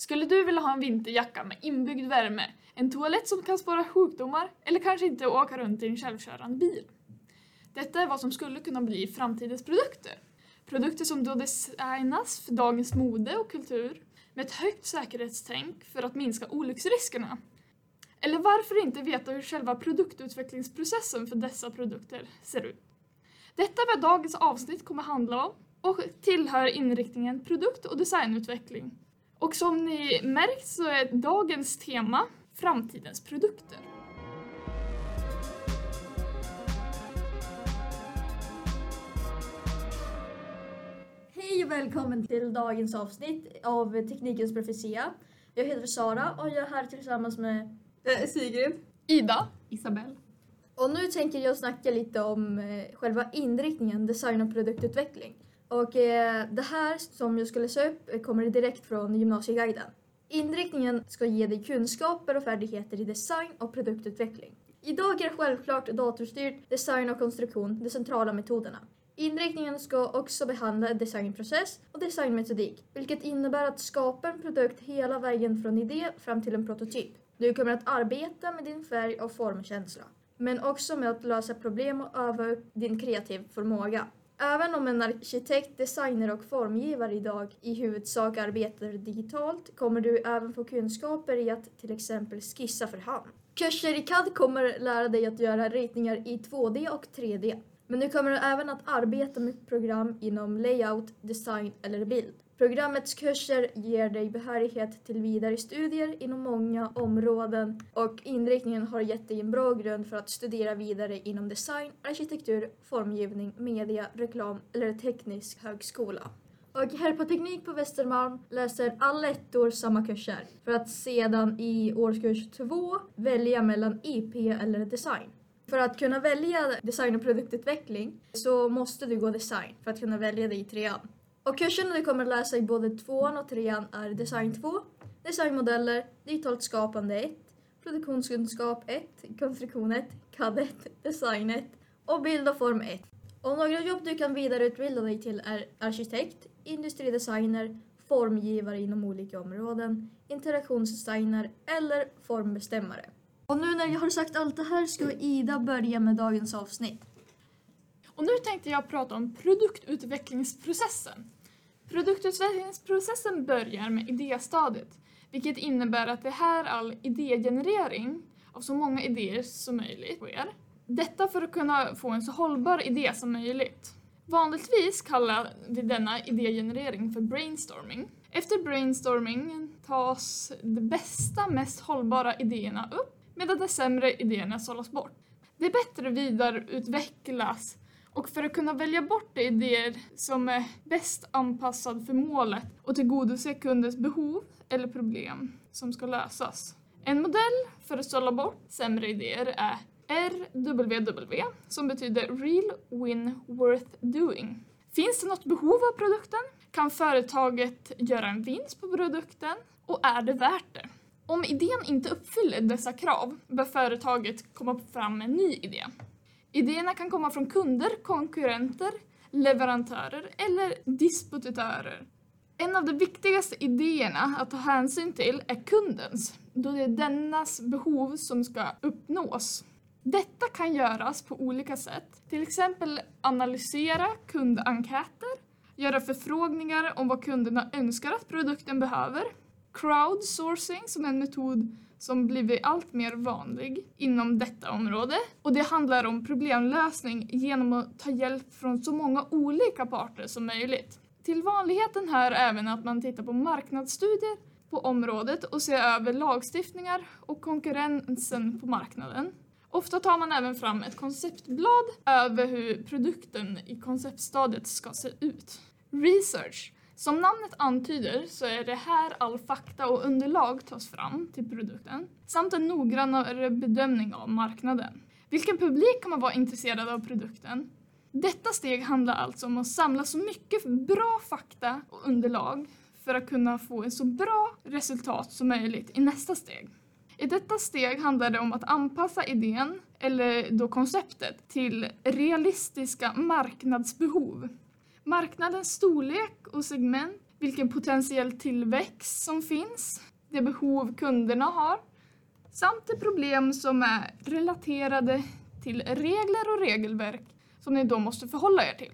Skulle du vilja ha en vinterjacka med inbyggd värme, en toalett som kan spåra sjukdomar eller kanske inte åka runt i en självkörande bil? Detta är vad som skulle kunna bli framtidens produkter. Produkter som då designas för dagens mode och kultur med ett högt säkerhetstänk för att minska olycksriskerna. Eller varför inte veta hur själva produktutvecklingsprocessen för dessa produkter ser ut? Detta är vad dagens avsnitt kommer handla om och tillhör inriktningen produkt och designutveckling. Och som ni märkt så är dagens tema framtidens produkter. Hej och välkommen till dagens avsnitt av Teknikens profetia. Jag heter Sara och jag är här tillsammans med Sigrid. Ida, Isabelle. Och nu tänker jag snacka lite om eh, själva inriktningen design och produktutveckling. Och eh, det här som jag ska läsa upp kommer direkt från gymnasieguiden. Inriktningen ska ge dig kunskaper och färdigheter i design och produktutveckling. Idag är självklart datorstyrd design och konstruktion de centrala metoderna. Inriktningen ska också behandla designprocess och designmetodik, vilket innebär att skapa en produkt hela vägen från idé fram till en prototyp. Du kommer att arbeta med din färg och formkänsla, men också med att lösa problem och öva upp din kreativa förmåga. Även om en arkitekt, designer och formgivare idag i huvudsak arbetar digitalt kommer du även få kunskaper i att till exempel skissa för hand. Kurser i CAD kommer lära dig att göra ritningar i 2D och 3D. Men du kommer även att arbeta med program inom layout, design eller bild. Programmets kurser ger dig behörighet till vidare studier inom många områden och inriktningen har gett dig en bra grund för att studera vidare inom design, arkitektur, formgivning, media, reklam eller teknisk högskola. Och här på Teknik på Västermalm läser alla ettor samma kurser för att sedan i årskurs två välja mellan IP eller design. För att kunna välja design och produktutveckling så måste du gå design för att kunna välja det i trean. Och kurserna du kommer att läsa i både tvåan och trean är design 2, designmodeller, digitalt skapande 1, produktionskunskap 1, konstruktion 1, CAD 1, design 1 och bild och form 1. Och några jobb du kan vidareutbilda dig till är arkitekt, industridesigner, formgivare inom olika områden, interaktionsdesigner eller formbestämmare. Och nu när jag har sagt allt det här ska Ida börja med dagens avsnitt. Och nu tänkte jag prata om produktutvecklingsprocessen. Produktutvecklingsprocessen börjar med idéstadiet, vilket innebär att det är här all idégenerering av så många idéer som möjligt sker. Detta för att kunna få en så hållbar idé som möjligt. Vanligtvis kallar vi denna idégenerering för brainstorming. Efter brainstorming tas de bästa, mest hållbara idéerna upp medan de sämre idéerna sållas bort. Det bättre vidareutvecklas och för att kunna välja bort de idéer som är bäst anpassad för målet och tillgodose kundens behov eller problem som ska lösas. En modell för att sålla bort sämre idéer är RWW som betyder Real Win Worth Doing. Finns det något behov av produkten? Kan företaget göra en vinst på produkten? Och är det värt det? Om idén inte uppfyller dessa krav bör företaget komma fram med en ny idé. Idéerna kan komma från kunder, konkurrenter, leverantörer eller disputatörer. En av de viktigaste idéerna att ta hänsyn till är kundens, då det är dennas behov som ska uppnås. Detta kan göras på olika sätt, till exempel analysera kundenkäter, göra förfrågningar om vad kunderna önskar att produkten behöver, crowdsourcing som en metod som blivit allt mer vanlig inom detta område. Och det handlar om problemlösning genom att ta hjälp från så många olika parter som möjligt. Till vanligheten hör även att man tittar på marknadsstudier på området och ser över lagstiftningar och konkurrensen på marknaden. Ofta tar man även fram ett konceptblad över hur produkten i konceptstadiet ska se ut. Research som namnet antyder så är det här all fakta och underlag tas fram till produkten samt en noggrannare bedömning av marknaden. Vilken publik kommer vara intresserad av produkten? Detta steg handlar alltså om att samla så mycket bra fakta och underlag för att kunna få ett så bra resultat som möjligt i nästa steg. I detta steg handlar det om att anpassa idén, eller då konceptet, till realistiska marknadsbehov Marknadens storlek och segment vilken potentiell tillväxt som finns, det behov kunderna har samt de problem som är relaterade till regler och regelverk som ni då måste förhålla er till.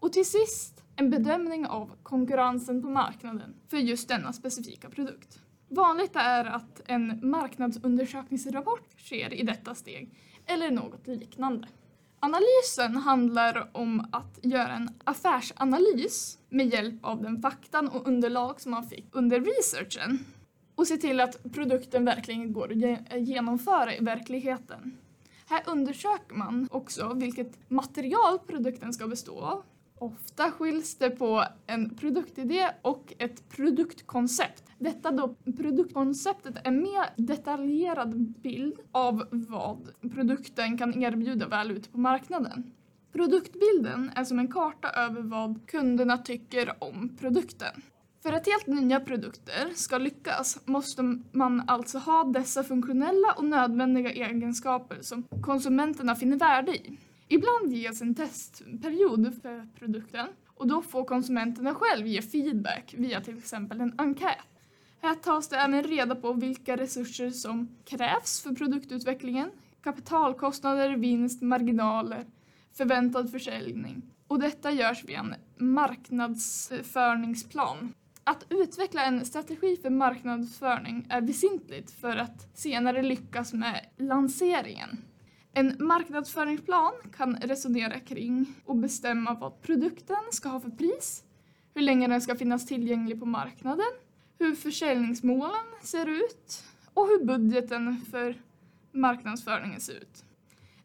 Och till sist en bedömning av konkurrensen på marknaden för just denna specifika produkt. Vanligt är att en marknadsundersökningsrapport sker i detta steg eller något liknande. Analysen handlar om att göra en affärsanalys med hjälp av den faktan och underlag som man fick under researchen och se till att produkten verkligen går att eh, genomföra i verkligheten. Här undersöker man också vilket material produkten ska bestå av. Ofta skiljs det på en produktidé och ett produktkoncept. Detta då produktkonceptet är en mer detaljerad bild av vad produkten kan erbjuda väl ute på marknaden. Produktbilden är som en karta över vad kunderna tycker om produkten. För att helt nya produkter ska lyckas måste man alltså ha dessa funktionella och nödvändiga egenskaper som konsumenterna finner värde i. Ibland ges en testperiod för produkten och då får konsumenterna själv ge feedback via till exempel en enkät. Här tas det även reda på vilka resurser som krävs för produktutvecklingen, kapitalkostnader, vinst, marginaler, förväntad försäljning. Och detta görs via en marknadsföringsplan. Att utveckla en strategi för marknadsföring är väsentligt för att senare lyckas med lanseringen. En marknadsföringsplan kan resonera kring och bestämma vad produkten ska ha för pris, hur länge den ska finnas tillgänglig på marknaden, hur försäljningsmålen ser ut och hur budgeten för marknadsföringen ser ut.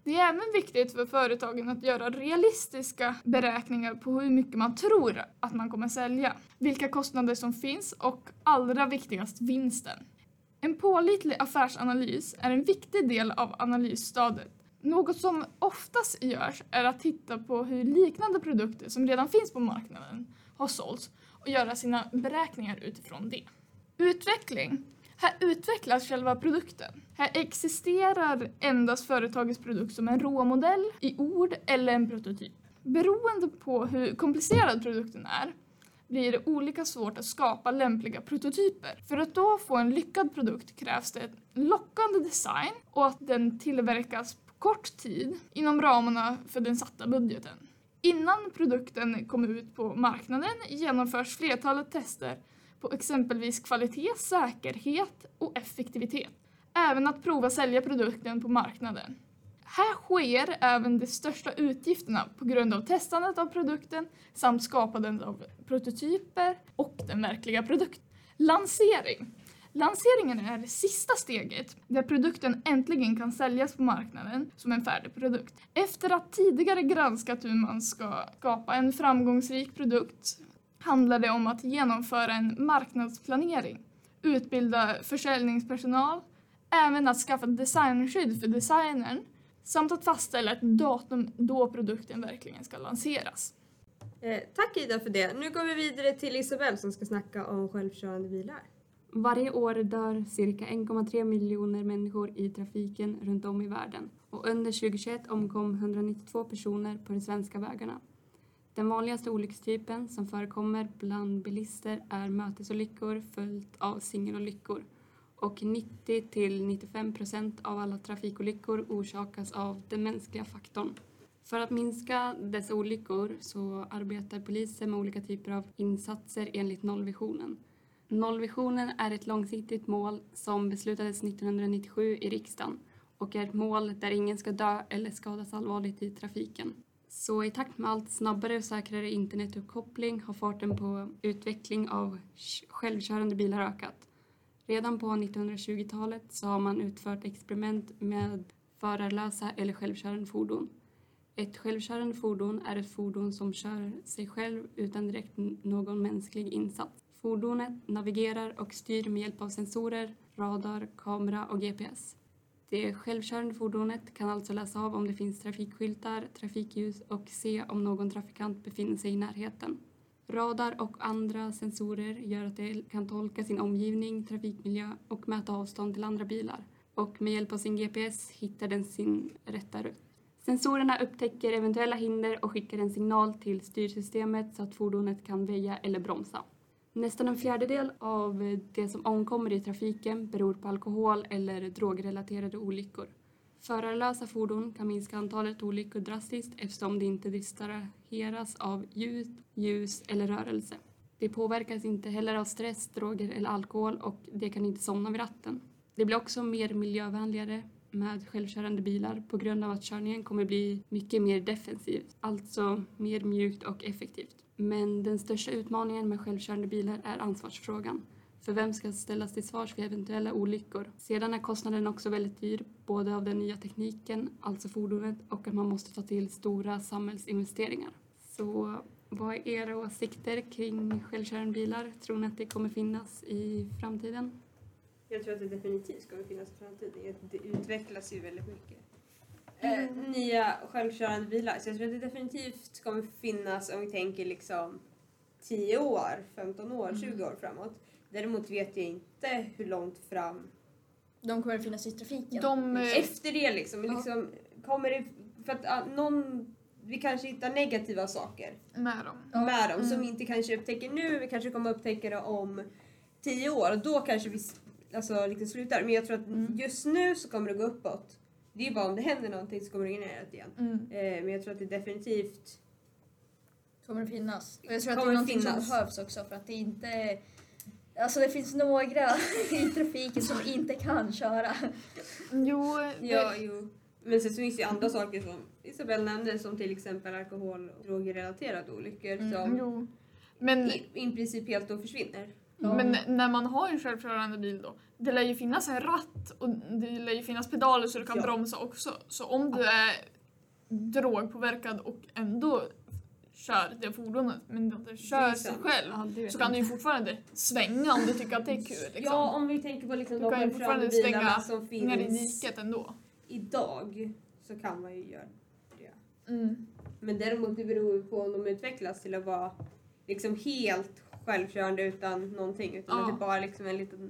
Det är även viktigt för företagen att göra realistiska beräkningar på hur mycket man tror att man kommer sälja, vilka kostnader som finns och allra viktigast vinsten. En pålitlig affärsanalys är en viktig del av analysstadiet. Något som oftast görs är att titta på hur liknande produkter som redan finns på marknaden har sålts och göra sina beräkningar utifrån det. Utveckling här utvecklas själva produkten. Här existerar endast företagets produkt som en råmodell i ord eller en prototyp. Beroende på hur komplicerad produkten är blir det olika svårt att skapa lämpliga prototyper. För att då få en lyckad produkt krävs det en lockande design och att den tillverkas kort tid inom ramarna för den satta budgeten. Innan produkten kommer ut på marknaden genomförs flertalet tester på exempelvis kvalitet, säkerhet och effektivitet. Även att prova sälja produkten på marknaden. Här sker även de största utgifterna på grund av testandet av produkten samt skapandet av prototyper och den verkliga produkten. Lansering. Lanseringen är det sista steget där produkten äntligen kan säljas på marknaden som en färdig produkt. Efter att tidigare granskat hur man ska skapa en framgångsrik produkt handlar det om att genomföra en marknadsplanering, utbilda försäljningspersonal, även att skaffa designskydd för designern samt att fastställa ett datum då produkten verkligen ska lanseras. Eh, tack Ida för det. Nu går vi vidare till Isabelle som ska snacka om självkörande bilar. Varje år dör cirka 1,3 miljoner människor i trafiken runt om i världen och under 2021 omkom 192 personer på de svenska vägarna. Den vanligaste olyckstypen som förekommer bland bilister är mötesolyckor följt av singelolyckor och 90 till 95 procent av alla trafikolyckor orsakas av den mänskliga faktorn. För att minska dessa olyckor så arbetar polisen med olika typer av insatser enligt nollvisionen. Nollvisionen är ett långsiktigt mål som beslutades 1997 i riksdagen och är ett mål där ingen ska dö eller skadas allvarligt i trafiken. Så i takt med allt snabbare och säkrare internetuppkoppling har farten på utveckling av självkörande bilar ökat. Redan på 1920-talet så har man utfört experiment med förarlösa eller självkörande fordon. Ett självkörande fordon är ett fordon som kör sig själv utan direkt någon mänsklig insats. Fordonet navigerar och styr med hjälp av sensorer, radar, kamera och GPS. Det självkörande fordonet kan alltså läsa av om det finns trafikskyltar, trafikljus och se om någon trafikant befinner sig i närheten. Radar och andra sensorer gör att det kan tolka sin omgivning, trafikmiljö och mäta avstånd till andra bilar. Och med hjälp av sin GPS hittar den sin rätta rutt. Sensorerna upptäcker eventuella hinder och skickar en signal till styrsystemet så att fordonet kan väja eller bromsa. Nästan en fjärdedel av det som omkommer i trafiken beror på alkohol eller drogrelaterade olyckor. Förarlösa fordon kan minska antalet olyckor drastiskt eftersom de inte distraheras av ljud, ljus eller rörelse. De påverkas inte heller av stress, droger eller alkohol och de kan inte somna vid ratten. Det blir också mer miljövänligare med självkörande bilar på grund av att körningen kommer bli mycket mer defensiv, alltså mer mjukt och effektivt. Men den största utmaningen med självkörande bilar är ansvarsfrågan. För vem ska ställas till svars för eventuella olyckor? Sedan är kostnaden också väldigt dyr, både av den nya tekniken, alltså fordonet, och att man måste ta till stora samhällsinvesteringar. Så vad är era åsikter kring självkörande bilar? Tror ni att det kommer finnas i framtiden? Jag tror att det definitivt kommer finnas i framtiden. Det utvecklas ju väldigt mycket. Eh, nya självkörande bilar. Så jag tror att det definitivt kommer finnas om vi tänker liksom 10 år, 15 år, 20 år framåt. Däremot vet jag inte hur långt fram De kommer att finnas i trafiken. De, eh, efter det liksom. Ja. liksom kommer det, för att ah, någon, vi kanske hittar negativa saker med dem. Ja. med dem som Mm. vi inte kanske upptäcker nu, vi kanske kommer upptäcka det om 10 år och då kanske vi alltså, liksom slutar. Men jag tror att Mm. just nu så kommer det gå uppåt. Det är bara om det händer någonting så kommer det gå neråt igen. Mm. Eh, men jag tror att det definitivt kommer att finnas. Och jag tror att Kommer det är någonting finnas. som behövs också för att det inte... Alltså det finns några i trafiken som inte kan köra. Jo, det, Ja, jo. Men sen så finns det ju andra saker som Isabelle nämnde som till exempel alkohol och drogrelaterade olyckor Mm. som jo. Men, i, i princip helt då försvinner. Men när man har en självkörande bil då, det lär ju finnas en ratt och det lär ju finnas pedaler så du kan Ja. bromsa också. Så om du är drogpåverkad och ändå kör det fordonet men inte Det kör sig själv Ja, så kan du ju fortfarande svänga om du tycker att det är kul. Liksom. Ja, om vi tänker på liksom Du kan ju fortfarande svänga som Ner i finns diket ändå. idag så kan man ju göra det. Mm. Men däremot det beror ju på om de utvecklas till att vara liksom helt självkörande utan någonting. Utan Ja. att det bara liksom en liten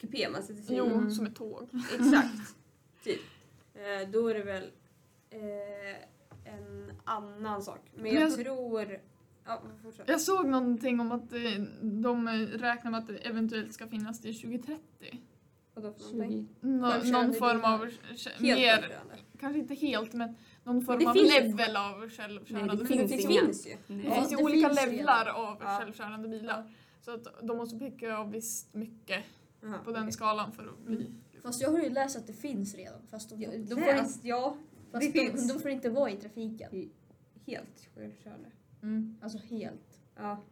kupé man sätter sig i. Jo, Mm. som ett tåg. Exakt. typ. Eh, då är det väl eh, en annan sak. Men Men jag, jag- tror... Ja, fortsätt. Jag såg någonting om att eh, de räknar med att det eventuellt ska finnas till 2030. Vadå för någonting? 20. Nå- någon form av, Helt mer, kanske inte helt men någon form det av finns ju- level av självkörande Nej, det bilar. finns Det finns ju. Det Nej. Ja, finns ju det olika finns levlar av Ja. självkörande bilar. Så att de måste picka av visst mycket Jaha, på den okej. skalan för att bli... Fast jag har ju läst att det finns redan. Fast de, Ja, de, det får, inte, ja, fast det de, finns. de får inte vara i trafiken. helt självkörande. Mm. Alltså helt. Ja.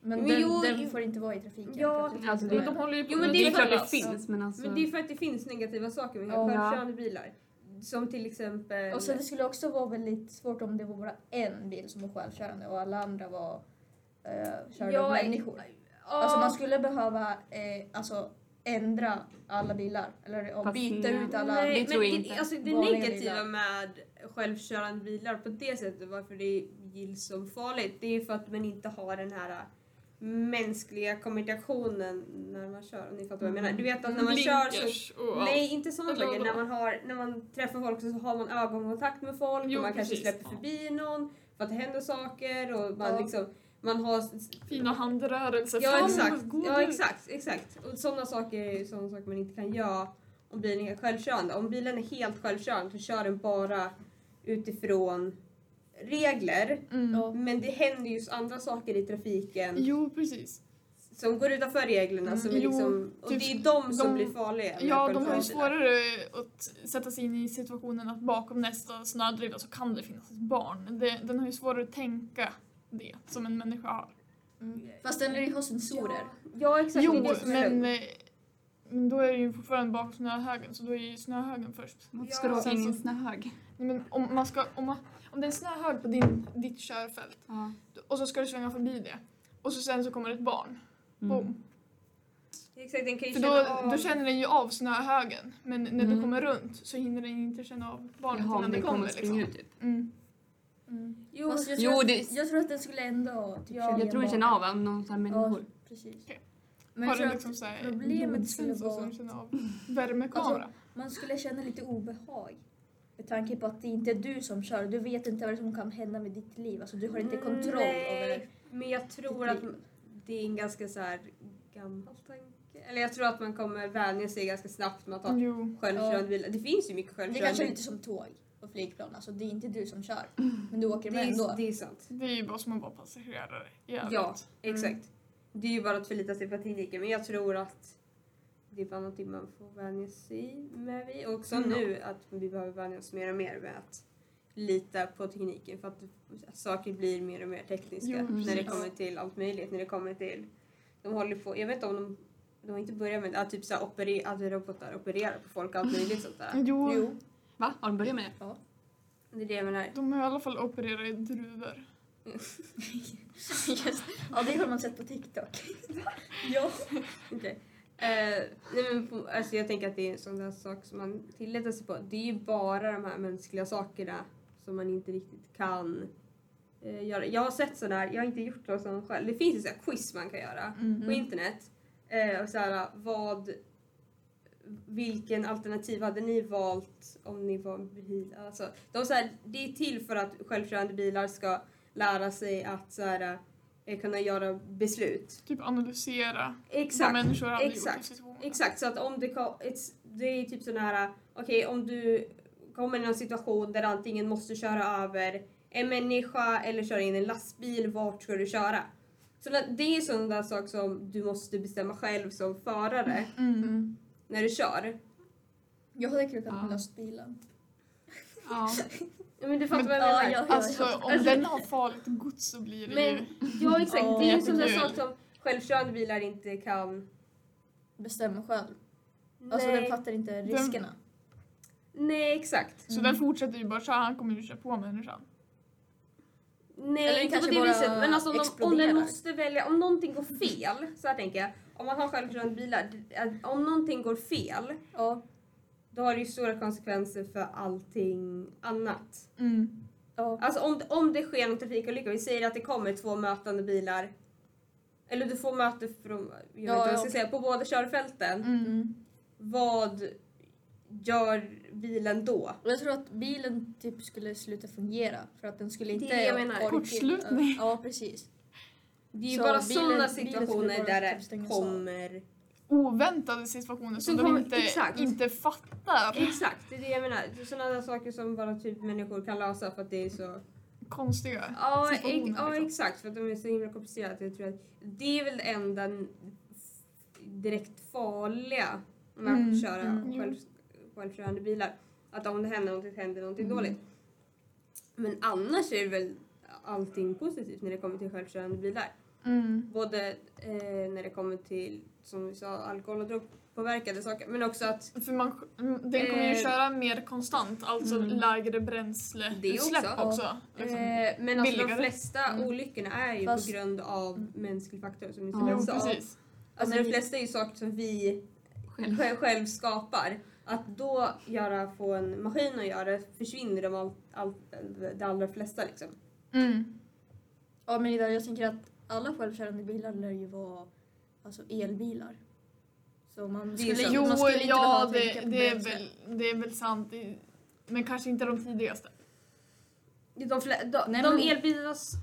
Men, Men den, jo, den jo. får inte vara i trafiken. Ja, för det alltså det- Men de håller ju på Jo, men det är Det är utvecklas. det finns men alltså... Men det är för att det finns negativa saker med Ja. självkörande bilar. Som till exempel... Och sen det skulle också vara väldigt svårt om det var bara en bil som var självkörande och alla andra var uh, körda av människor. Ja, Alltså man skulle behöva eh, alltså, ändra alla bilar. Eller och Fast byta ut alla. Nej, det tror jag men inte. Det, alltså det negativa bilar. med självkörande bilar på det sättet, varför det gills som farligt, det är för att man inte har den här mänskliga kommunikationen när man kör. Om ni fattar vad jag menar. Du vet att när man kör så... Blinkers och. Nej, inte sådana saker. När man, har, när man träffar folk så har man ögonkontakt med folk Jo, och man kanske precis. släpper förbi någon för att det händer saker och man Ja. liksom man har Fina handrörelser. Ja exakt, ja, exakt, exakt. Och sådana saker är sådana saker man inte kan göra om bilen är självkörande. Om bilen är helt självkörande så kör den bara utifrån regler. Mm. Men det händer ju andra saker i trafiken Jo, precis. som går utanför reglerna. Mm, som är jo, liksom, och typ det är de som de- blir farliga. Ja, de har ju svårare att sätta sig in i situationen att bakom nästa snödriva så kan det finnas ett barn. Det, den har ju svårare att tänka det som en människa har. Mm. Fast den lär ju ha sensorer. Ja, ja exakt. Jo, det det men, lugnt. eh, men då är det ju fortfarande bakom snöhögen så då är ju snöhögen först. Varför ska Ja, du åka in i sen en så- snöhög? Nej, men om, man ska, om, man, om det är en snöhög på din, ditt körfält Ja. och så ska du svänga förbi det och så sen så kommer ett barn. Boom. Mm. Exakt, den kan ju För känna då, av... då känner den ju av snöhögen men när du Mm. kommer runt så hinner den inte känna av barnet Jaha, om innan det kommer kommer. att Liksom. ut typ. Mm. Mm. Jo, Fast jag, Jo, tror att, det- jag tror att den skulle ändå typ Ja, känna Jag igen tror den känner av av någon sån här Ja, människor. precis. Okej. Men har jag tror den att liksom så här problemet skulle vara- som känner av värmekamera? man skulle känna lite obehag. Med tanke på att det inte är du som kör. Du vet inte vad som kan hända med ditt liv. Alltså, du har inte kontroll Nej, över... Men jag tror att det är en ganska så här gammal tanke. Eller jag tror att man kommer vänja sig ganska snabbt med att ha självkörande bilar. Det finns ju mycket Det är självkörande kanske bilar. lite som tåg och flygplan. Alltså, det är inte du som kör, men du åker Det med ändå. är, det är sant. Det är ju bara som att vara passagerare i övrigt. Ja, exakt. Det är ju bara att förlita sig på tekniken men jag tror att det är bara någonting man får vänja sig med vid. Och också Mm. nu att vi behöver vänja oss mer och mer med att lita på tekniken för att saker blir mer och mer tekniska Jo, när det kommer till allt möjligt. När det kommer till, de håller på, jag vet inte om de de har inte börjat med att typ så här operera, att robotar opererar på folk och allt möjligt sånt där. Jo, Jo. Va? Har de börjat med det? Det är det jag menar. de har i alla fall opererat i druvor. Yes. Ja, det har man sett på TikTok. ja. Okej. Eh, nej men på, alltså jag tänker att det är en sån där sak som man tillåter sig på. Det är ju bara de här mänskliga sakerna som man inte riktigt kan eh, göra. Jag har sett sådana här, jag har inte gjort någon sån själv. Det finns ju så här quiz man kan göra på internet. Eh, och så här, vad, vilken alternativ hade ni valt om ni var bil? Alltså, de så här, det är till för att självkörande bilar ska lära sig att så här, kunna göra beslut. Typ analysera vad Exakt. människor hade gjort i exakt, situationen. Exakt, så att om det, det är typ sån här, okej om du kommer i en situation där antingen måste köra över en människa eller köra in en lastbil, vart ska du köra? Så det är sån där sak som du måste bestämma själv som förare Mm. när du kör. Jag hade krokat Ja. med lastbilen. Ja. Ja, men du fattar Men- vad jag menar? ja, ja. Alltså om den har farligt gods så blir det Men ju... ja exakt, Ja. det är ju en sån där sak som självkörande bilar inte kan... Bestämma själv. Alltså Nej, den fattar inte riskerna. nej exakt. Så den fortsätter ju bara köra, han kommer ju köra på människan. Nej, Eller inte på kanske det bara viset. Men alltså om, de, om den måste välja, om någonting går fel, så här tänker jag. Om man har självkörande bilar, om någonting går fel, Ja. Då har det ju stora konsekvenser för allting annat. Mm. Ja. Alltså om, om det sker en trafikolycka, vi säger att det kommer två mötande bilar, eller du får möte från, jag vet inte Ja, vad jag ja. ska säga, på båda körfälten. Mm. Mm. Vad gör bilen då? Jag tror att bilen typ skulle sluta fungera för att den skulle inte... det jag menar. Kortslutning. Ja, precis. Det är ju Så bara bilen- sådana bilen situationer bara där typ det av. kommer Oväntade situationer som Som de kommer- inte, exakt. inte fattar. Exakt, det är det jag menar. Sådana där saker som bara typ människor kan lösa för att det är så... Konstiga Ja, situationer. ja liksom. exakt, för att de är så himla komplicerade. Jag tror att det är väl det enda direkt farliga med att Mm, köra mm, själv, självkörande bilar. Att om det händer någonting händer någonting Mm. dåligt. Men annars är det väl allting positivt när det kommer till självkörande bilar. Mm. Både eh, när det kommer till, som vi sa, alkohol och drogpåverkade saker. Men också att För man, den kommer ju Eh, köra mer konstant, alltså Mm. lägre bränsleutsläpp Det också. också. liksom. Eh, men alltså de flesta Mm. olyckorna är ju Fast- på grund av Mm. mänsklig faktor som ni Ja, sa. precis. Alltså Ja, de flesta är ju saker som vi Själv. själv, skapar. Att då göra, få en maskin att göra det försvinner de allt, allt, de allra flesta liksom. Mm. Ja, men Ida, jag tänker att alla självkörande bilar lär ju vara alltså, elbilar. Så man Det är skulle, sant. Jo, man skulle inte ja behöva tänka det, på det, är väl, det är väl sant. Men kanske inte de tidigaste. De, flä, de, Nej, de men-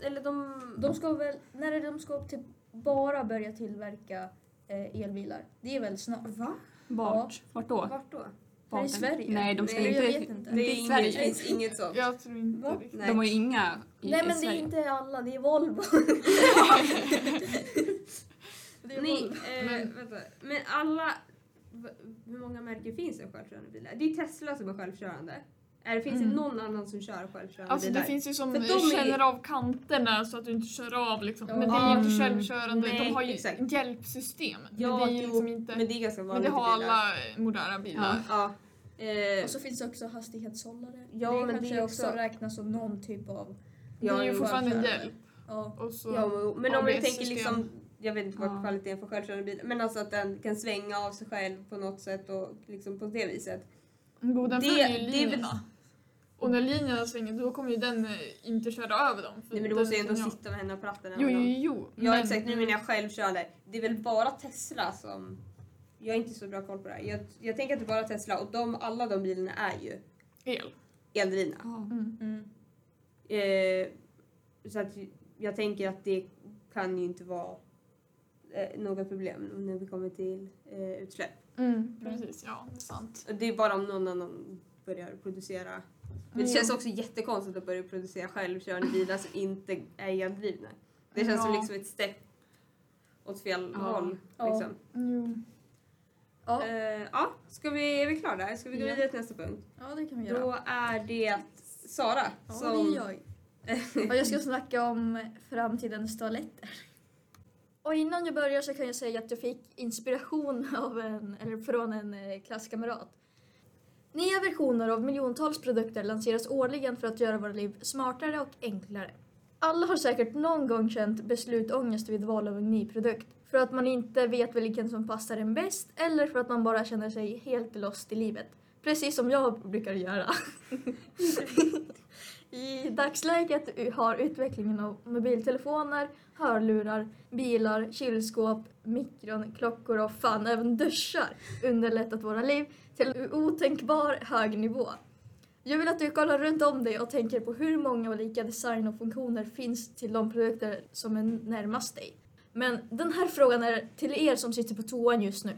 eller de... De ska väl, när är det de ska typ bara börja tillverka eh, elbilar? Det är väl snart? Va? Vart? Vart då? Vart då? Här i? Sverige? Nej, de ska Nej, inte... jag vet inte. Det är i inget, Sverige. det finns inget sånt. Jag tror inte Va? Nej. De har ju inga i, Nej men det är Sverige. inte alla, det är Volvo. det är Nej, Volvo. eh, Men- vänta. Men alla... Hur många märken finns det självkörande bilar? Det är Tesla som är självkörande. Är det finns det Mm. någon annan som kör självkörande Alltså bilar? det finns ju som För de är- känner av kanterna så att du inte kör av liksom. Ja. Men det är ju inte Mm. självkörande. Nej, de har ju exakt. hjälpsystem. Ja, men det är ju liksom inte... Men det är ganska Men vanligt det i har bilar. alla moderna bilar. Ja. Eh, Och så finns det också hastighetshållare. Ja, det men det är också också- räknas som någon typ av... det är ju fortfarande hjälp. Ja. Och så, ja, men- men om vi tänker liksom... Jag vet inte vad Ja. kvaliteten på självkörande bilar men alltså att den kan svänga av sig själv på något sätt och liksom på det viset. Jo, den Det- följer ju det är linjerna. Och när linjerna svänger då kommer ju den eh, inte köra över dem. för Nej men du måste ju ändå sitta med händerna på ratten. Jo, jo, jo. Ja men- exakt, nu menar jag självkörande. Det är väl bara Tesla som... Jag är inte så bra koll på det här. Jag, jag tänker att det är bara Tesla och de, alla de bilarna är ju El. eldrivna. Ja. Mm. Mm. Eh, så att jag tänker att det kan ju inte vara eh, något problem när vi kommer till eh, utsläpp. Mm, precis, ja det är sant. Och Det är bara om någon annan börjar producera. Men det känns också jättekonstigt att börja producera självkörande bilar som inte är eldrivna. Det känns som liksom ett steg åt fel Ja. håll. Liksom. Ja, Eh, ja, ska vi, är vi klara där? Ska vi gå vidare till nästa punkt? ja det kan vi göra. Då är det Sara Ja, som... det är jag. Och jag ska snacka om framtidens toaletter. Och innan jag börjar så kan jag säga att jag fick inspiration av en, eller från en eh, klasskamrat. Nya versioner av miljontals produkter lanseras årligen för att göra våra liv smartare och enklare. Alla har säkert någon gång känt beslutångest vid val av en ny produkt. För att man inte vet vilken som passar en bäst eller för att man bara känner sig helt lost i livet. Precis som jag brukar göra. I dagsläget har utvecklingen av mobiltelefoner, hörlurar, bilar, kylskåp, mikron, klockor och fan även duschar underlättat våra liv till en otänkbar hög nivå. Jag vill att du kollar runt om dig och tänker på hur många olika design och funktioner finns till de produkter som är närmast dig. Men den här frågan är till er som sitter på toan just nu.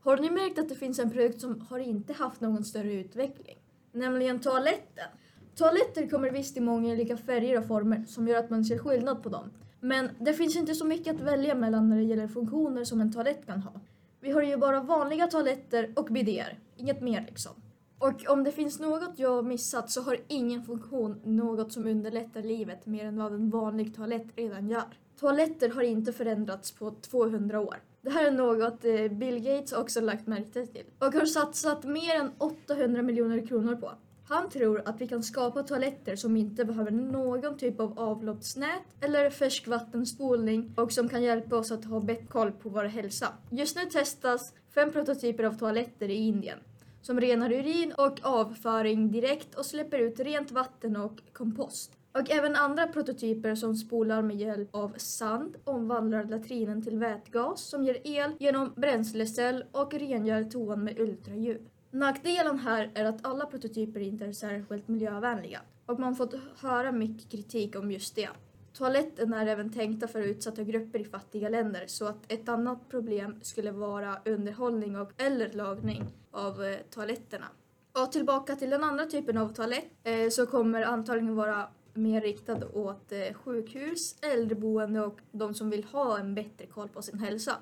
Har ni märkt att det finns en produkt som har inte haft någon större utveckling? Nämligen toaletten. Toaletter kommer visst i många olika färger och former som gör att man ser skillnad på dem. Men det finns inte så mycket att välja mellan när det gäller funktioner som en toalett kan ha. Vi har ju bara vanliga toaletter och bidéer, inget mer liksom. Och om det finns något jag har missat så har ingen funktion något som underlättar livet mer än vad en vanlig toalett redan gör. Toaletter har inte förändrats på 200 år. Det här är något eh, Bill Gates också lagt märke till och har satsat mer än 800 miljoner kronor på. Han tror att vi kan skapa toaletter som inte behöver någon typ av avloppsnät eller färskvattenspolning och som kan hjälpa oss att ha bättre koll på vår hälsa. Just nu testas fem prototyper av toaletter i Indien som renar urin och avföring direkt och släpper ut rent vatten och kompost. Och även andra prototyper som spolar med hjälp av sand omvandlar latrinen till vätgas som ger el genom bränslecell och rengör toan med ultraljud. Nackdelen här är att alla prototyper inte är särskilt miljövänliga och man fått höra mycket kritik om just det. Toaletten är även tänkta för utsatta grupper i fattiga länder så att ett annat problem skulle vara underhållning och eller lagning av eh, toaletterna. Och tillbaka till den andra typen av toalett eh, så kommer antagligen vara mer riktad åt eh, sjukhus, äldreboende och de som vill ha en bättre koll på sin hälsa.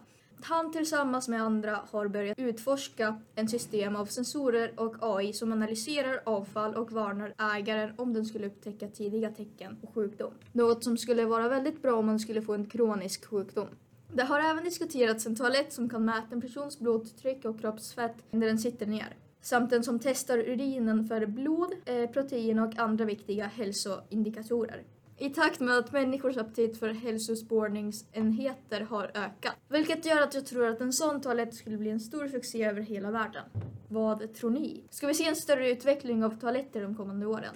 Han tillsammans med andra har börjat utforska en system av sensorer och AI som analyserar avfall och varnar ägaren om den skulle upptäcka tidiga tecken på sjukdom. Något som skulle vara väldigt bra om man skulle få en kronisk sjukdom. Det har även diskuterats en toalett som kan mäta en persons blodtryck och kroppsfett när den sitter ner. Samt en som testar urinen för blod, eh, protein och andra viktiga hälsoindikatorer. I takt med att människors aptit för hälsospårningsenheter har ökat. Vilket gör att jag tror att en sån toalett skulle bli en stor succé över hela världen. Vad tror ni? Ska vi se en större utveckling av toaletter de kommande åren?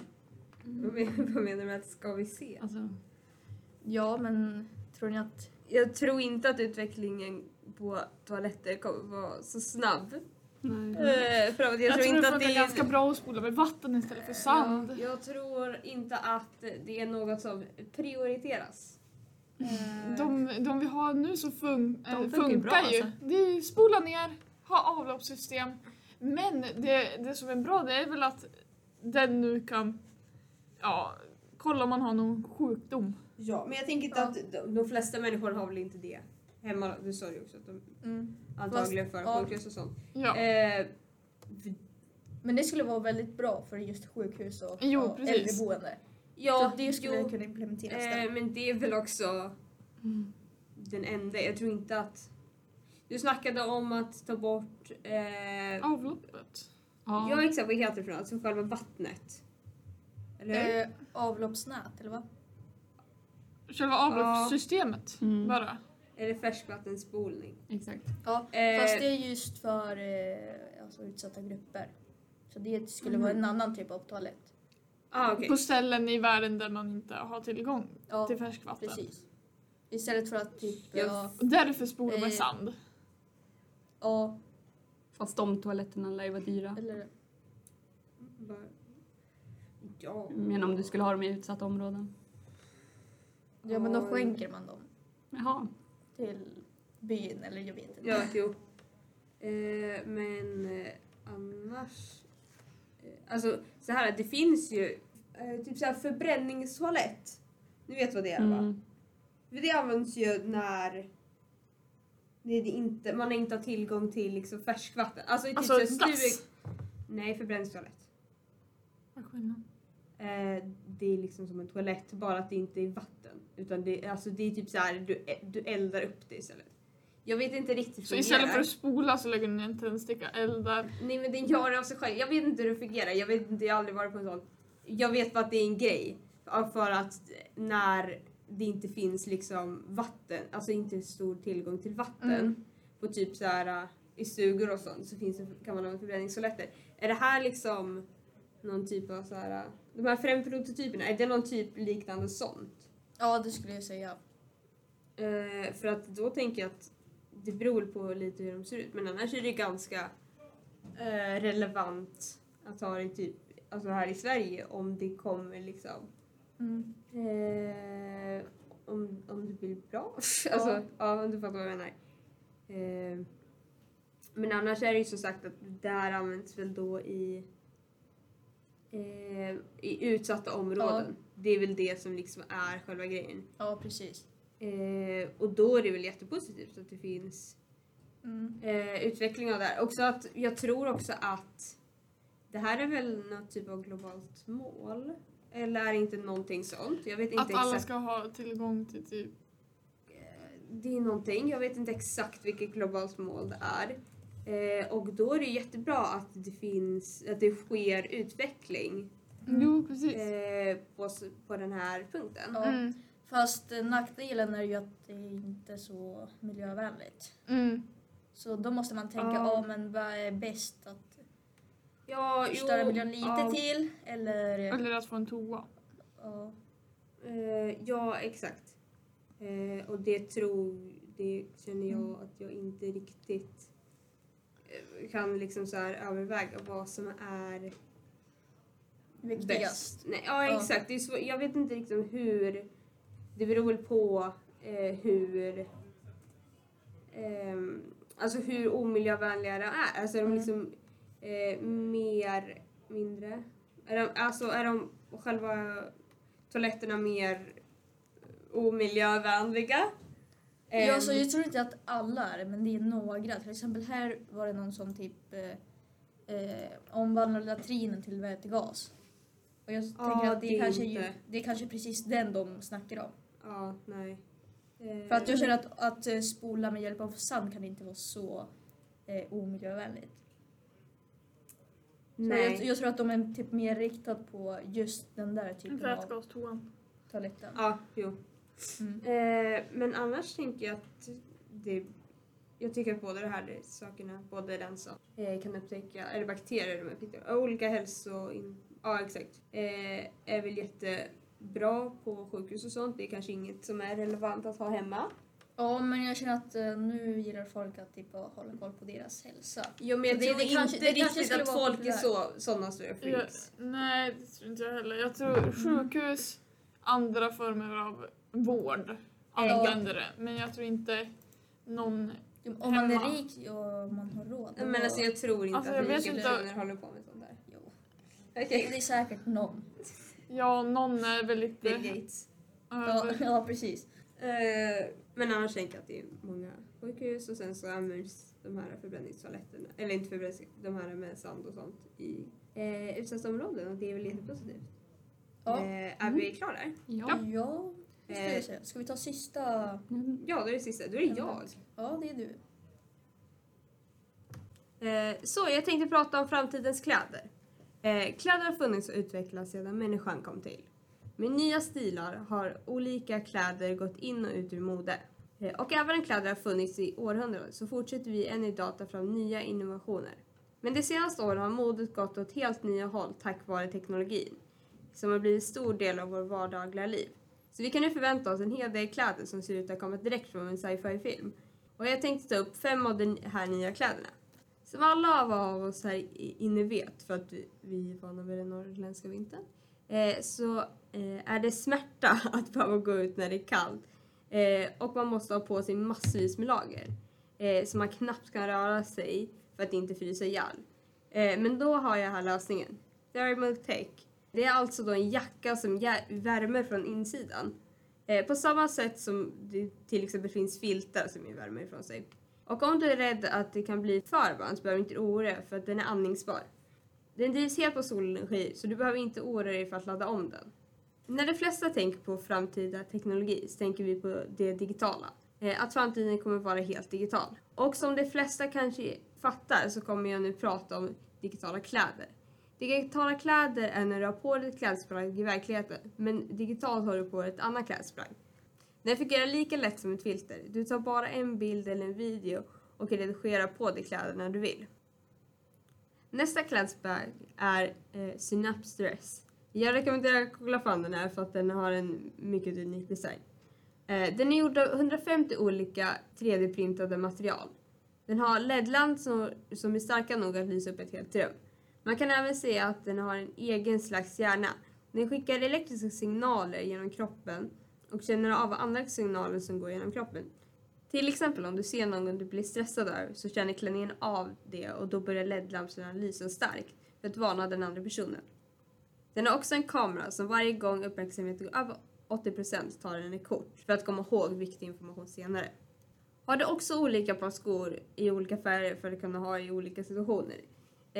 Vad men- vad menar du med att ska vi se? Alltså, Ja, men tror ni att... Jag tror inte att utvecklingen på toaletter kommer vara så snabb. Nej. Eh, för jag, Jag, tror tror inte det att det är... ganska bra att spola med vatten istället för sand. Ja, jag tror inte att det är något som prioriteras. Eh, De, de vi har nu så fun, De eh, funkar funkar ju bra, ju. alltså. Det är ju spola ner, ha avloppssystem. Men det, det som är bra det är väl att den nu kan ja, kolla om man har någon sjukdom. Ja, men jag tänker inte Ja. att de, de flesta människor har väl inte det hemma. Du sa ju också att de Mm. Antagligen för ja. sjukhus och sånt. Ja. Eh, Men det skulle vara väldigt bra för just sjukhus och, Jo, och äldreboende. ja, så det skulle jo, kunna implementeras där. eh, men det är väl också Mm. den enda. Jag tror inte att... Du snackade om att ta bort... Eh, Avloppet. Ja, Ja. exakt. Vad heter det för något? Alltså själva vattnet. Eller? Eh, avloppsnät, eller vad? Själva avloppssystemet Mm. bara. Eller färskvattenspolning. Exakt. Ja, Eh, fast det är just för eh, alltså utsatta grupper. Så det skulle vara en annan typ av toalett. Ah, okej. På ställen i världen där man inte har tillgång Ja, till färskvatten. precis. Istället för att typ, Ja. ja, Och därför spola med Eh, sand. ja Fast de toaletterna lär ju vara dyra. eller Ja. Men om du skulle ha dem i utsatta områden. ja men då skänker man dem Jaha. Till byn eller jag vet inte. Ja, jo. Eh, men eh, annars... Eh, alltså så här, det finns ju eh, typ så här förbränningstoalett. Ni vet vad det är va? Mm. För det används ju när det är inte, man inte har tillgång till liksom färskvatten. Alltså, typ Alltså så här stug- Nej, förbränningstoalett. Vad är skillnaden? Det är liksom som en toalett, bara att det inte är vatten. Utan det, alltså, det är typ så här, du, du eldar upp det istället. Jag vet inte riktigt hur Så det istället fungerar. för att spola så lägger du ner en tändsticka, eldar. Nej men den gör det av sig själv. Jag vet inte hur det fungerar. Jag vet inte, jag har aldrig varit på en sån. Jag vet bara att det är en grej. För att när det inte finns liksom vatten, alltså inte stor tillgång till vatten Mm. på typ så här i stugor och sånt så finns det, kan man ha förbränningstoaletter. Är det här liksom någon typ av så här, de här fem prototyperna, är det någon typ liknande sånt? Ja, det skulle jag säga. Eh, för att då tänker jag att det beror på lite hur de ser ut men annars är det ganska eh, relevant att ha det typ alltså här i Sverige om det kommer liksom Mm. eh, om, om det blir bra. alltså, ja. om du fattar vad jag menar. Eh, men annars är det ju som sagt att det här används väl då i eh, i utsatta områden. Det är väl det som liksom är själva grejen. Ja, precis. Eh, och då är det väl jättepositivt att det finns Mm. eh, utveckling av det här. Också att, jag tror också att det här är väl något typ av globalt mål. Eller är det inte någonting sånt? Jag vet inte Att alla exakt. ska ha tillgång till typ... Det är någonting. Jag vet inte exakt vilket globalt mål det är. Eh, och då är det jättebra att det finns, att det sker utveckling Mm. Jo, precis. eh, på, på den här punkten. Ja. Mm. Fast nackdelen är ju att det är inte är så miljövänligt. Mm. Så då måste man tänka, Ja. ja men vad är bäst? Att Ja, förstöra miljön lite ja. till eller... Eller att få en toa. Ja. Eh, ja, exakt. Eh, och det tror, det känner jag Mm. att jag inte riktigt kan liksom så här överväga vad som är Viktigast. bäst. Nej, ja, Ja. exakt. Det är svår, jag vet inte riktigt hur, det beror väl på eh, hur ehm, Alltså hur omiljövänliga de är. Alltså är de Mm. liksom eh, mer, mindre? Är de, alltså är de själva toaletterna mer omiljövänliga? Ja, Ehm, så jag tror inte att alla är det, men det är några. Till exempel här var det någon som typ eh, eh, omvandlade latrinen till vätgas. Och jag Ja, tänker att det, det är kanske, inte- ju, det är kanske precis den de snackar om. Ja, nej. Eh, För att jag känner att, att eh, spola med hjälp av sand kan inte vara så eh, omiljövänligt. Så nej. jag, jag tror att de är typ mer riktade på just den där typen av Vätgastoan. toaletten. Ja, jo. Mm. Eh, men annars tänker jag att det, jag tycker att båda de här sakerna, både den som eh, kan upptäcka, eller bakterier med pitter, olika hälso... Ja, exakt. Eh, är väl jättebra på sjukhus och sånt. Det är kanske inget som är relevant att ha hemma. Ja, men jag känner att eh, nu gillar folk att typ hålla koll på deras hälsa. Jo, men jag Det- tror det inte kanske- det kanske riktigt skulle att folk är så, sådana stora Ja, freaks. nej, det tror inte jag heller. Jag tror sjukhus, andra former av vård använder det. Men jag tror inte någon... Om man är rik och man har råd. Men alltså jag tror inte Alltså, att rika inte- personer håller på med sånt där. Jo. Okej. Det är säkert någon. Ja, någon är väldigt... Bill Gates. Ja, över- ja precis. Eh, men annars tänker jag att det är många sjukhus och sen så används de här förbränningstoaletterna, eller inte förbrännings, de här med sand och sånt i eh, utsatta områden och det är väl jättepositivt. Ja. Eh, är vi klara där? Ja. Ja, Eh. Ska vi ta sista? Ja, då är det sista. Då är det jag. Ja, det är du. Eh, så jag tänkte prata om framtidens kläder. Eh, kläder har funnits och utvecklats sedan människan kom till. Med nya stilar har olika kläder gått in och ut ur mode. Eh, och även om kläder har funnits i århundraden så fortsätter vi än idag ta fram nya innovationer. Men de senaste åren har modet gått åt helt nya håll tack vare teknologin som har blivit en stor del av vår vardagliga liv. Så vi kan nu förvänta oss en hel del kläder som ser ut att komma direkt från en sci-fi-film. Och jag tänkte ta upp fem av de här nya kläderna. Som alla av oss här inne vet, för att vi, är vana vid den norrländska vintern, eh, så eh, är det smärta att behöva gå ut när det är kallt. Eh, och man måste ha på sig massvis med lager. Så man knappt kan röra sig för att inte frysa ihjäl. Men då har jag här lösningen. Thermal Tech. Det är alltså då en jacka som värmer från insidan. Eh, på samma sätt som det till exempel finns filtar som ger värme ifrån sig. Och om du är rädd att det kan bli för varmt så behöver du inte oroa dig för att den är andningsbar. Den drivs helt på solenergi så du behöver inte oroa dig för att ladda om den. När de flesta tänker på framtida teknologi så tänker vi på det digitala. Eh, att framtiden kommer vara helt digital. Och som de flesta kanske fattar så kommer jag nu prata om digitala kläder. Digitala kläder är när du har på dig ett klädesplagg i verkligheten men digitalt har du på dig ett annat klädesplagg. Den fungerar lika lätt som ett filter. Du tar bara en bild eller en video och redigerar på dig kläderna du vill. Nästa klädesplagg är eh, Synapse Dress. Jag rekommenderar att kolla fram den här för att den har en mycket unik design. Eh, den är gjord av 150 olika 3D-printade material. Den har LED-lamp som, som är starka nog att lysa upp ett helt rum. Man kan även se att den har en egen slags hjärna. Den skickar elektriska signaler genom kroppen och känner av andra signaler som går genom kroppen. Till exempel om du ser någon du blir stressad av så känner klänningen av det och då börjar LED-lamporna lysa starkt för att varna den andra personen. Den har också en kamera som varje gång uppmärksamheten går över 80% tar den ett kort för att komma ihåg viktig information senare. Har du också olika par skor i olika färger för att kunna ha i olika situationer,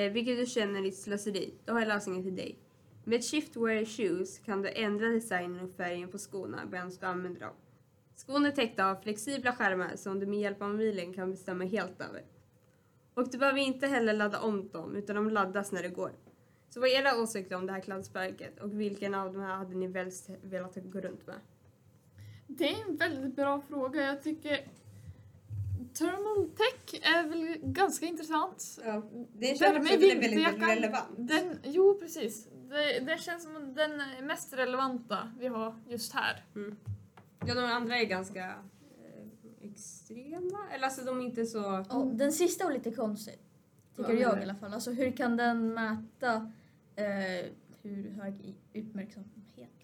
eh, vilket du känner är slöseri, då har jag lösningen till dig. Med Shiftwear Shoes kan du ändra designen och färgen på skorna medan du använder dem. Skorna är täckta av flexibla skärmar som du med hjälp av mobilen kan bestämma helt över. Och du behöver inte heller ladda om dem utan de laddas när det går. Så vad är era åsikter om det här kladdsparket och vilken av de här hade ni helst velat gå runt med? Det är en väldigt bra fråga. Jag tycker Thermal Tech är väl ganska intressant. Ja, det Värme i väldigt, vinterjackan, relevant. Den, jo, precis. Det, det känns som den mest relevanta vi har just här. Ja, de andra är ganska eh, extrema. Eller alltså de är inte så... Och den sista var lite konstig. Tycker Vad jag i alla fall. Alltså hur kan den mäta eh, hur hög uppmärksamhet?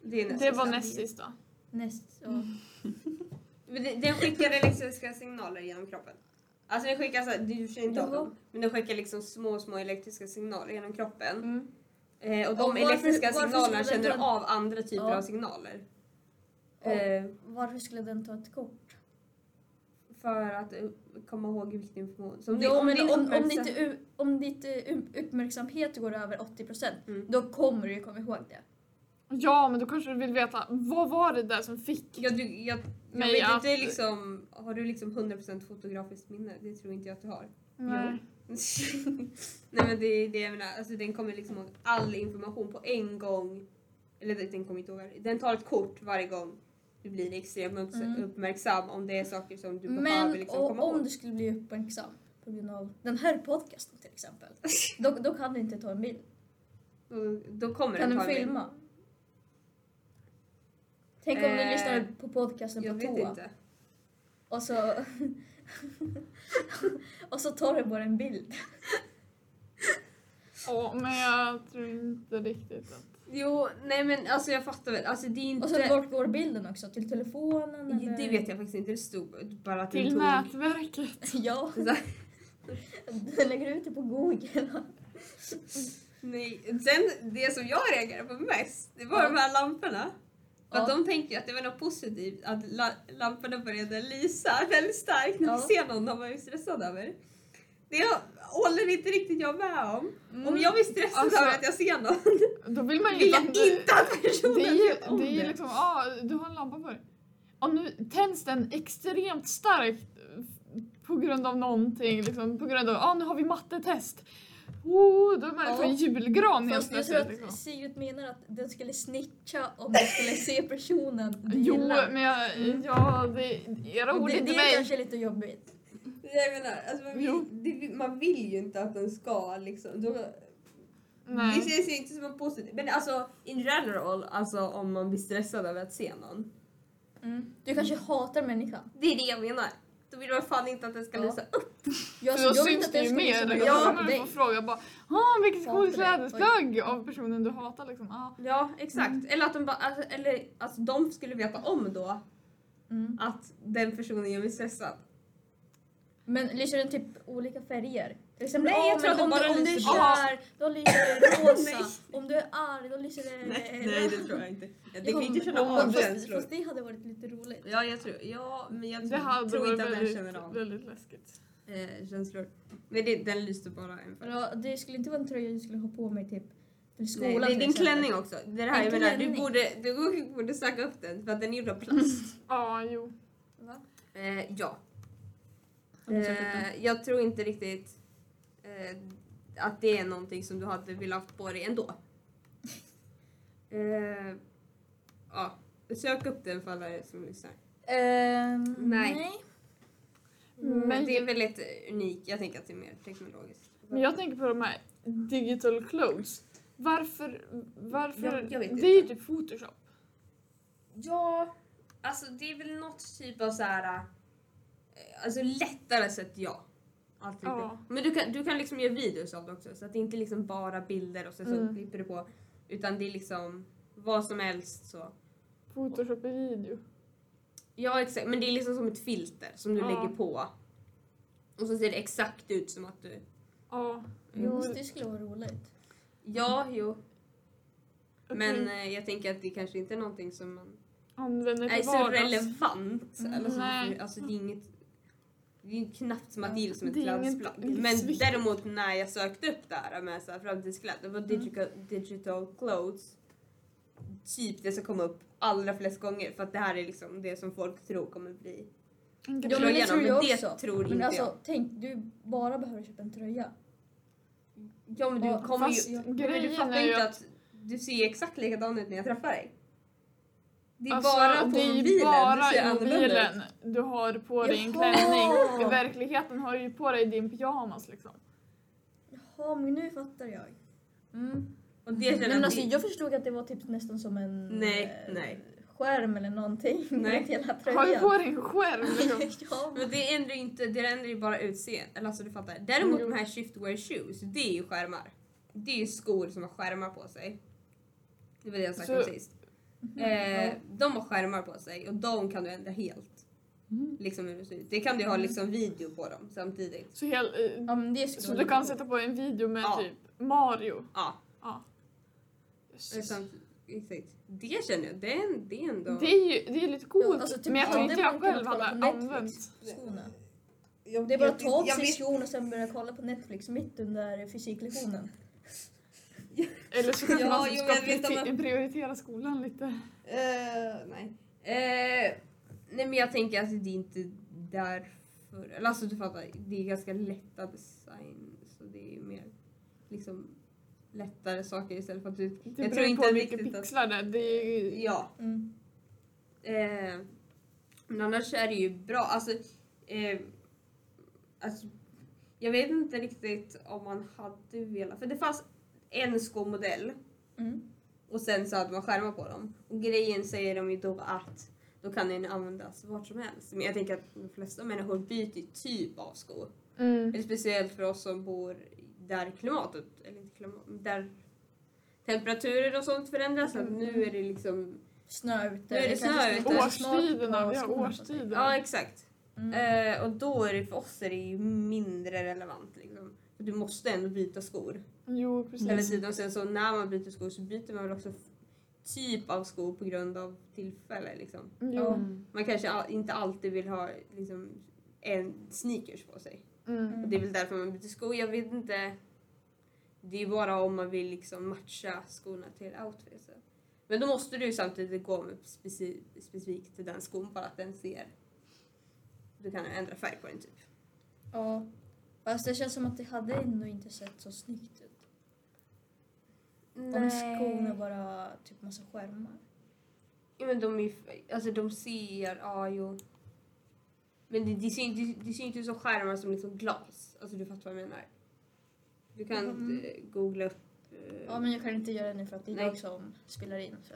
Det, är nästan Det var näst sista. Näst så. Den skickar elektriska signaler genom kroppen. Alltså den skickar så här, du känner inte av dem, men den skickar liksom små, små elektriska signaler genom kroppen. Mm. Eh, och Och de varför- elektriska signalerna känner ta- av andra typer Ja. av signaler. Och Eh, varför skulle den ta ett kort? för att komma ihåg viktig information. Så om, Jo, om din om, om, ditt, u- om ditt eh, upp- uppmärksamhet går över 80% Mm. då kommer du ju komma ihåg det. Ja, men då kanske du vill veta vad var det där som fick Ja, du, jag, jag mig vet att... inte liksom, har du liksom 100% fotografiskt minne? Det tror inte jag att du har. Nej. Nej men det är det jag menar, alltså den kommer liksom ihåg all information på en gång. Eller den kommer inte ihåg, den tar ett kort varje gång du blir extremt Mm. uppmärksam om det är saker som du behöver Men liksom och, komma om ihåg. du skulle bli uppmärksam på grund av den här podcasten till exempel. då, då kan du inte ta en bild. Då, då kommer Kan den du ta en bild. Tänk om du Eh, lyssnar på podcasten Jag på vet toa inte. och så och så tar du bara en bild. Ja, men jag tror inte riktigt att... Jo, nej men alltså jag fattar väl. Alltså det är inte... Och så vart går bilden också? Till telefonen eller? det vet jag faktiskt inte. Det stod bara att den Till tog... nätverket. Ja, du lägger ut det på google. Nej, sen det som jag reagerade på mest, det var Ja. de här lamporna. För att Ja. de tänkte ju att det var något positivt att la- lamporna började lysa väldigt starkt när Ja. vi ser någon de var ju stressad över. Det håller inte riktigt jag med om. Mm. Om jag blir stressad Alltså- över att jag ser någon Då vill man ju vill jag inte att personen Det är vet om det är det. liksom, ja, du har en lampa på dig. Och nu tänds den extremt starkt på grund av någonting, liksom, på grund av, ja nu har vi mattetest. Oh, då är man Ja. en julgran helt Fast jag tror plötsligt. att Liksom. Sigrid menar att den skulle snitcha om den skulle se personen du Jo, gillar. men jag, Mm. ja, det, era ord det, är inte det är mig. kanske lite jobbigt. Jag menar, alltså man, vill, det, man vill ju inte att den ska liksom. Då, det Nej. känns ju inte som en positiv... Men alltså in general, alltså om man blir stressad över att se någon. Du kanske hatar människan. Det är det jag menar. Då vill man fan inte att den ska Ja. lysa upp. Jag, För då syns det ju mer. liksom med man dig. få fråga bara ah, vilket Hatar coolt klädesplagg av personen du hatar. Liksom. Ah. Ja, exakt. Eller att de bara, alltså, eller alltså de skulle veta om då Mm. att den personen gör mig stressad. Men lyser den typ olika färger? Till exempel, Nej, jag ja, tror att om, bara du, om du kär, då lyser det rosa. Nej. om du är arg, då lyser det... Nej, det tror jag inte. Ja, det kan ju inte känna av det- känslor. Fast det hade varit lite roligt. Ja, jag tror, ja, men jag Det hade tror inte att den känner av väldigt läskigt. eh, känslor. Men det, den lyste bara en färg. Ja, det skulle inte vara en tröja jag skulle ha på mig typ till skolan. Nej, det är din exempel. klänning också. Det är det här jag menar, du borde, du borde söka upp den för att den är gjord av plast. Ja, jo. Va? eh, ja. Du? Eh, jag tror inte riktigt eh, att det är någonting som du hade velat haft på dig ändå. Eh, ja, sök upp den för alla som lyssnar. Ehm, Nej. nej. Mm, Men- det är väldigt unikt. Jag tänker att det är mer teknologiskt. Men jag tänker på de här digital clothes. Varför? varför Jag- jag vet det är ju typ photoshop. Ja, alltså det är väl något typ av så här. eh, Alltså lättare sätt ja. Alltid. Ja. Men du kan, du kan liksom göra videos av det också så att det inte är liksom bara bilder och sen så Mm. klipper du på. Utan det är liksom vad som helst så. Photoshop i video. Ja exakt, men det är liksom som ett filter som du Ja. lägger på. Och så ser det exakt ut som att du... Ja. Jo, det skulle vara roligt. Ja, jo. jag Men eh, jag tänker att det kanske inte är någonting som man använder är till så vardags. relevant. Mm, eller så, nej. alltså det är inget... Det är ju knappt som att det är som ett klädesplagg. Men däremot när jag sökte upp det här med så här framtidskläder, det var Mm. digital, digital clothes. Typ det som kom upp allra flest gånger för att det här är liksom det som folk tror kommer bli En Ja, men det igenom, tror men jag det också. tror Men inte alltså, jag. tänk, du bara behöver köpa en tröja. Ja men du kommer ju... Men du fattar ju inte att- att du ser exakt likadan ut när jag träffar dig. Det är Alltså, bara på det mobilen bara du ser mobilen du har på dig en klänning. I verkligheten har du ju på dig din pyjamas liksom. Jaha, men nu fattar jag. Mm. Och det men att alltså, det- jag förstod att det var typ nästan som en Nej, eh, nej. skärm eller någonting. Nej. hela Har du på dig en skärm liksom. ja, Men det ändrar ju inte, det ändrar ju bara utseende. Eller alltså du fattar. Däremot Jo. de här shiftwear shoes, det är ju skärmar. Det är ju skor som har skärmar på sig. Det var det jag Så- sist. Eh, de har skärmar på sig och de kan du ändra helt. Liksom hur det ser ut. Det kan du ha liksom video på dem samtidigt. Så, hel, eh, ja, men det så du kan sätta på en video med Ja. typ Mario. Ja, Ja. exakt. Det känner jag, det är, en- det är ändå... Det är ju det är lite coolt. Ja, alltså, typ, men jag tror inte jag själv hade använt. Skorna. Jag Det är bara att ta av sig skorna och sen börja kolla på Netflix mitt under fysiklektionen. Eller så kanske Ja, man jo, ska vet prioritera, skolan lite. Eh, nej. Eh, nej men jag tänker att det är inte därför. Eller alltså du fattar, det är ganska lätta design. Så det är mer liksom lättare saker istället för att du... Det jag tror inte på vilka riktigt att... pixlar det är. Det är ju- Ja. Mm. Eh, men annars är det ju bra. Alltså, eh, alltså, jag vet inte riktigt om man hade velat... För det fanns en skomodell Mm. och sen så hade man skärmar på dem. Och grejen säger de ju då att då kan den användas vart som helst. Men jag tänker att de flesta människor byter typ av skor. Mm. Speciellt för oss som bor där klimatet, eller inte klimat, där temperaturer och sånt förändras. Så att nu är det liksom, Snö ute. Nu är det kanske snö skulle ute. vara smart Årstiderna, vi ha har årstider. ja exakt. Mm. Eh, och då är det för oss är det ju mindre relevant liksom. För du måste ändå byta skor Jo, precis. hela tiden. Och sen så när man byter skor så byter man väl också typ av skor på grund av tillfälle liksom. Jo. Ja. Man kanske inte alltid vill ha liksom, en sneakers på sig. Mm. Och det är väl därför man byter skor. Jag vet inte. Det är bara om man vill liksom matcha skorna till outfiten. Men då måste du ju samtidigt gå med speci- specifikt till den skon bara att den ser... Du kan ändra färg på den typ. Ja. Fast det känns som att det hade ändå inte sett så snyggt ut. Om skorna bara typ massa skärmar. Ja, men de är. Alltså de ser... Ja, jo. Men det, det, ser, inte- det ser inte ut som skärmar som liksom glas. Alltså du fattar vad jag menar. Du kan Mm. googla upp... eh, Ja men jag kan inte göra det nu för att det är Nej. jag som spelar in. Så.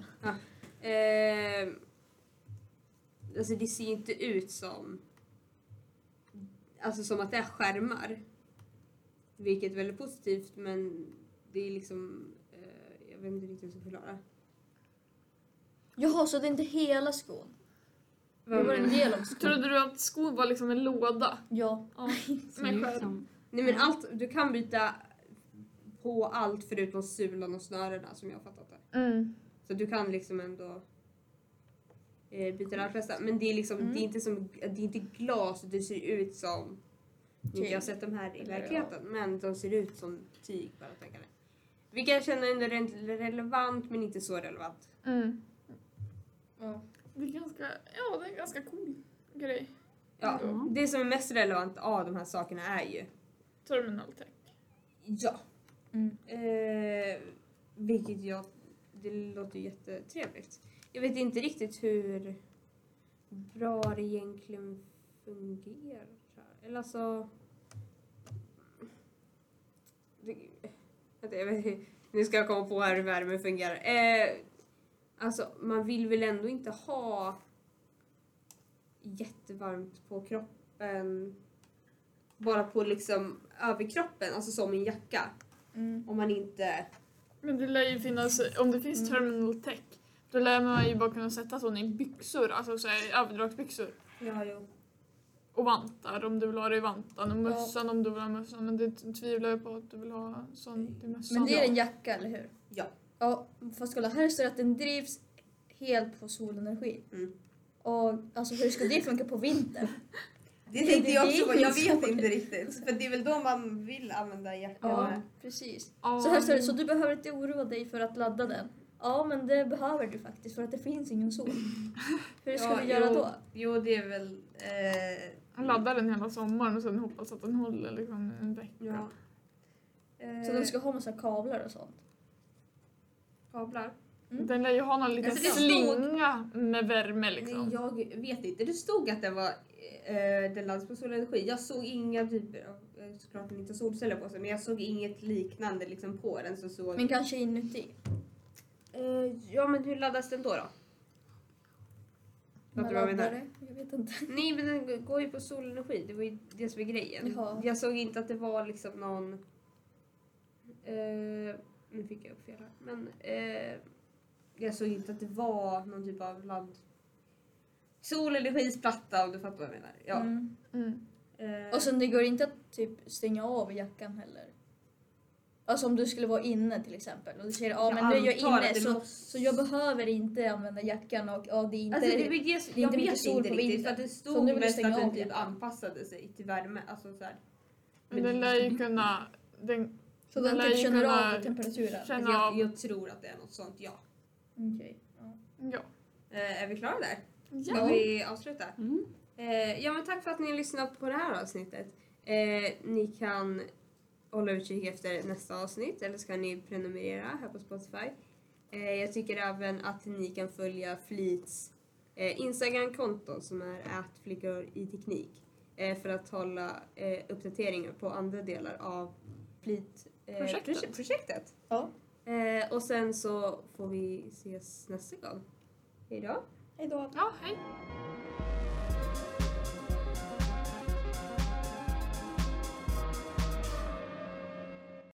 Eh, alltså det ser inte ut som... Alltså som att det är skärmar. Vilket är väldigt positivt men det är liksom... Eh, jag vet inte riktigt hur jag ska förklara. Jaha, så det är inte hela skon? Det var en del av skon. Trodde du att skon var liksom en låda? Ja. Ja, med skärm. som... Nej men allt, du kan byta på allt förutom sulan och snörena som jag har fattat det. Mm. Så du kan liksom ändå eh, byta de allra flesta. Men det är liksom, Mm. det är inte som, det är inte glas, det ser ut som Tyg. Jag har sett de här i verkligheten men de ser ut som tyg bara tänka mig. Vilka jag känner ändå rent relevant men inte så relevant. Mm. ja. Det är ganska, ja det är en ganska cool grej. Ja, Ja. Det som är mest relevant av de här sakerna är ju Terminal tech. ja. Mm. Eh, vilket jag, det låter ju jättetrevligt. Jag vet inte riktigt hur bra det egentligen fungerar. Eller alltså... Det, vänta, jag vet, nu ska jag komma på här hur värme fungerar. Eh, alltså man vill väl ändå inte ha jättevarmt på kroppen bara på liksom överkroppen, alltså som en jacka. Mm. Om man inte... Men det lär ju finnas, om det finns Mm. terminal tech, då lär man ju bara kunna sätta sån i byxor, alltså så här, överdragsbyxor. Ja, jo. Och vantar om du vill ha det i vantan och mössan om du vill ha mössan. Men det tvivlar jag på att du vill ha sånt i mössan. Men det är en jacka, eller hur? Ja. Ja, fast kolla här står det att den drivs helt på solenergi. Mm. Och alltså hur ska det funka på vintern? Det tänkte det- jag också på, jag vet inte riktigt. För det är väl då man vill använda jackan Ja, med. precis. Ja. Så här står det, så du behöver inte oroa dig för att ladda den. Ja, men det behöver du faktiskt för att det finns ingen sol. Hur ska Ja, vi göra jo, då? Jo, det är väl... Eh, Man laddar den hela sommaren och sen hoppas att den håller liksom en vecka. ja. Eh, Så den ska ha massa kablar och sånt. kablar? Mm. Den lär ju ha någon liten Alltså, det stod- slinga med värme liksom. Nej, jag vet inte. Det stod att det var eh, den laddas på solenergi. Jag såg inga typer av, eh, såklart den inte solceller på sig, men jag såg inget liknande liksom på den. Så såg, Men kanske inuti. Eh, ja, men hur laddas den då? då? Fattar du vad jag menar? Jag vet inte. Nej men den går ju på solenergi, det var ju det som är grejen. Jaha. Jag såg inte att det var liksom någon... Eh, nu fick jag upp fel här. Men eh, jag såg inte att det var någon typ av ladd... Solenergisplatta om du fattar vad jag menar. Ja. Mm. Mm. Eh, Och sen det går inte att typ stänga av jackan heller. Alltså om du skulle vara inne till exempel och du säger ja Jag men nu är jag inne det så, måste- så jag behöver inte använda jackan och ja, det är inte... Alltså, det, det, det, är jag vet sol inte riktigt för att det Så stod mest att den typ anpassade sig till värme. Alltså, så här. Men den lär ju kunna... Den, så den den typ känner av temperaturen. känna Alltså, jag, jag tror att det är något sånt, ja. Okej. Ja. Ja. Eh, är vi klara där? Ska ja. vi avsluta? Mm. Eh, ja men tack för att ni har lyssnat på det här avsnittet. Eh, ni kan hålla utkik efter nästa avsnitt eller ska ni prenumerera här på Spotify. Eh, jag tycker även att ni kan följa Flits eh, Instagram-konto som är att flickor i teknik eh, för att hålla uppdateringar på andra delar av Flit eh, Projektet. proje- projektet. ja. Och sen så får vi ses nästa gång. Hejdå! Hej då. Ja, hej.